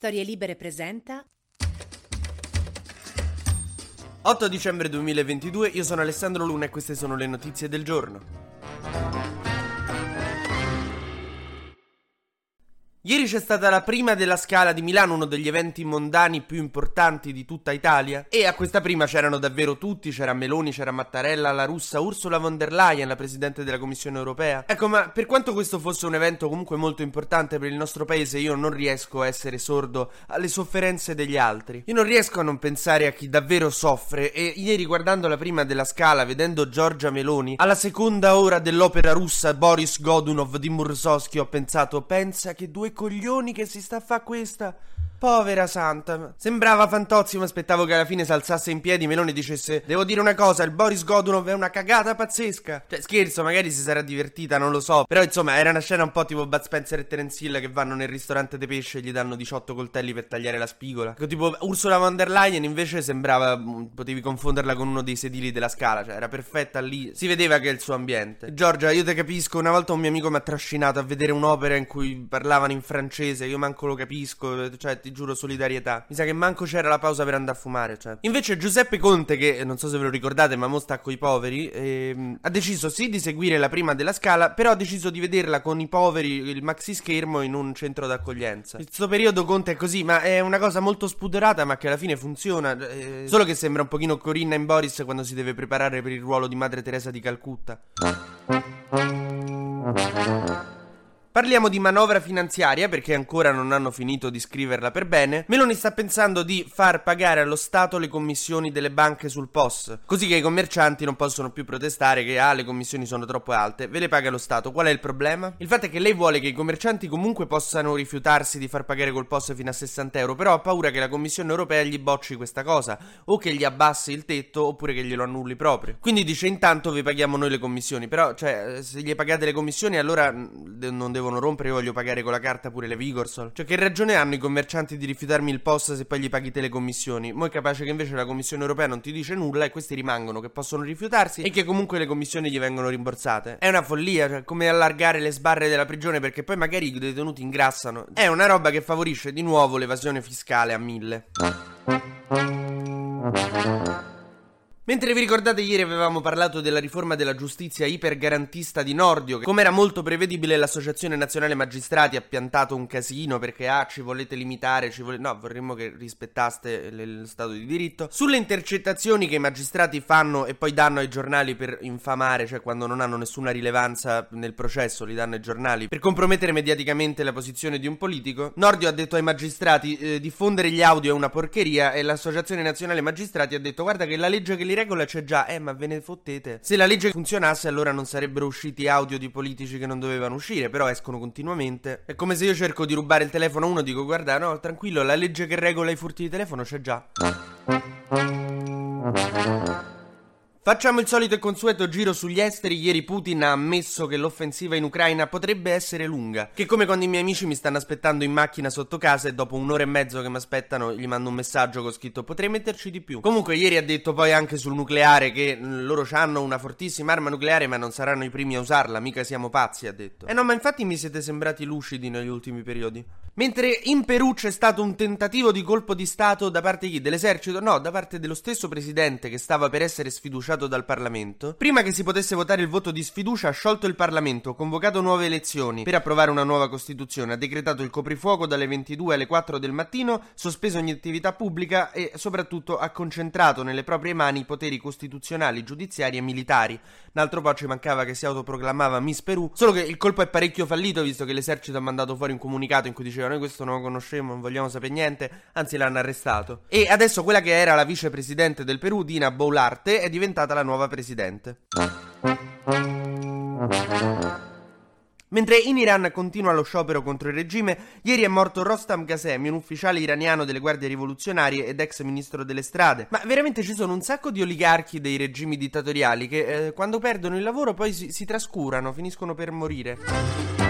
Storie Libere presenta 8 dicembre 2022, io sono Alessandro Luna e queste sono le notizie del giorno. Ieri c'è stata la prima della Scala di Milano, uno degli eventi mondani più importanti di tutta Italia. E a questa prima c'erano davvero tutti: c'era Meloni, c'era Mattarella, la russa, Ursula von der Leyen, la presidente della Commissione europea. Ecco, ma per quanto questo fosse un evento comunque molto importante per il nostro paese, io non riesco a essere sordo alle sofferenze degli altri. Io non riesco a non pensare a chi davvero soffre. E ieri, guardando la prima della Scala, vedendo Giorgia Meloni, alla seconda ora dell'opera russa Boris Godunov di Mursowski, ho pensato: pensa che due coglioni che si sta a fa questa. Povera santa. Sembrava Fantozzi, ma aspettavo che alla fine si alzasse in piedi Meloni dicesse Devo dire una cosa, il Boris Godunov è una cagata pazzesca. Cioè, scherzo, magari si sarà divertita, non lo so. Però, insomma, era una scena un po' tipo Bud Spencer e Terence Hill che vanno nel ristorante di pesce e gli danno 18 coltelli per tagliare la spigola. Ecco, tipo Ursula von der Leyen invece sembrava... Mm, potevi confonderla con uno dei sedili della scala. Cioè, era perfetta lì. Si vedeva che è il suo ambiente. Giorgia, io te capisco. Una volta un mio amico mi ha trascinato a vedere un'opera in cui parlavano in francese. Io manco lo capisco. Cioè, ti ti giuro solidarietà. Mi sa che manco c'era la pausa per andare a fumare, cioè. Invece Giuseppe Conte, che non so se ve lo ricordate, ma mo sta coi poveri, ehm, ha deciso sì di seguire la prima della scala, però ha deciso di vederla con i poveri, il maxi schermo in un centro d'accoglienza. In questo periodo Conte è così, ma è una cosa molto spudorata, ma che alla fine funziona. Eh, solo che sembra un pochino Corinna in Boris quando si deve preparare per il ruolo di Madre Teresa di Calcutta. Parliamo di manovra finanziaria perché ancora non hanno finito di scriverla per bene. Meloni sta pensando di far pagare allo Stato le commissioni delle banche sul POS, così che i commercianti non possono più protestare che ah, le commissioni sono troppo alte, ve le paga lo Stato. Qual è il problema? Il fatto è che lei vuole che i commercianti comunque possano rifiutarsi di far pagare col POS fino a 60 euro, però ha paura che la Commissione europea gli bocci questa cosa, o che gli abbassi il tetto oppure che glielo annulli proprio. Quindi dice intanto vi paghiamo noi le commissioni, però cioè se gli pagate le commissioni allora non devono devono rompere, io voglio pagare con la carta pure le Vigorsol. Cioè, che ragione hanno i commercianti di rifiutarmi il post se poi gli paghi te le commissioni? Mo' è capace che invece la Commissione europea non ti dice nulla e questi rimangono, che possono rifiutarsi e che comunque le commissioni gli vengono rimborsate. È una follia, cioè, come allargare le sbarre della prigione perché poi magari i detenuti ingrassano. È una roba che favorisce di nuovo l'evasione fiscale a mille. Mentre vi ricordate ieri avevamo parlato della riforma della giustizia ipergarantista di Nordio, che come era molto prevedibile l'associazione nazionale magistrati ha piantato un casino perché ah ci volete limitare, ci volete... no vorremmo che rispettaste lo stato di diritto. Sulle intercettazioni che i magistrati fanno e poi danno ai giornali per infamare, cioè quando non hanno nessuna rilevanza nel processo li danno ai giornali, per compromettere mediaticamente la posizione di un politico, Nordio ha detto ai magistrati eh, diffondere gli audio è una porcheria e l'associazione nazionale magistrati ha detto guarda che la legge che li regola c'è già, eh, ma ve ne fottete. Se la legge funzionasse, allora non sarebbero usciti audio di politici che non dovevano uscire, però escono continuamente. È come se io cerco di rubare il telefono a uno, dico, guarda, no, tranquillo, la legge che regola i furti di telefono c'è già. Facciamo il solito e consueto giro sugli esteri. Ieri Putin ha ammesso che l'offensiva in Ucraina potrebbe essere lunga. Che come quando i miei amici mi stanno aspettando in macchina sotto casa e dopo un'ora e mezzo che mi aspettano gli mando un messaggio con scritto potrei metterci di più. Comunque ieri ha detto poi anche sul nucleare che loro hanno una fortissima arma nucleare ma non saranno i primi a usarla, mica siamo pazzi ha detto. Eh no ma infatti mi siete sembrati lucidi negli ultimi periodi. Mentre in Perù c'è stato un tentativo di colpo di Stato da parte di chi? Dell'esercito? No, da parte dello stesso presidente che stava per essere sfiduciato dal Parlamento, prima che si potesse votare il voto di sfiducia ha sciolto il Parlamento, convocato nuove elezioni per approvare una nuova Costituzione, ha decretato il coprifuoco dalle 22 alle 4 del mattino, sospeso ogni attività pubblica e soprattutto ha concentrato nelle proprie mani i poteri costituzionali, giudiziari e militari. Un altro po' ci mancava che si autoproclamava Miss Perù, solo che il colpo è parecchio fallito visto che l'esercito ha mandato fuori un comunicato in cui diceva noi questo non lo conosciamo, non vogliamo sapere niente, anzi l'hanno arrestato. E adesso quella che era la vicepresidente del Perù, Dina Boularte, è diventata diventata la nuova presidente. Mentre in Iran continua lo sciopero contro il regime, ieri è morto Rostam Ghasemi, un ufficiale iraniano delle guardie rivoluzionarie ed ex ministro delle strade. Ma veramente ci sono un sacco di oligarchi dei regimi dittatoriali che eh, quando perdono il lavoro poi si, si trascurano, finiscono per morire.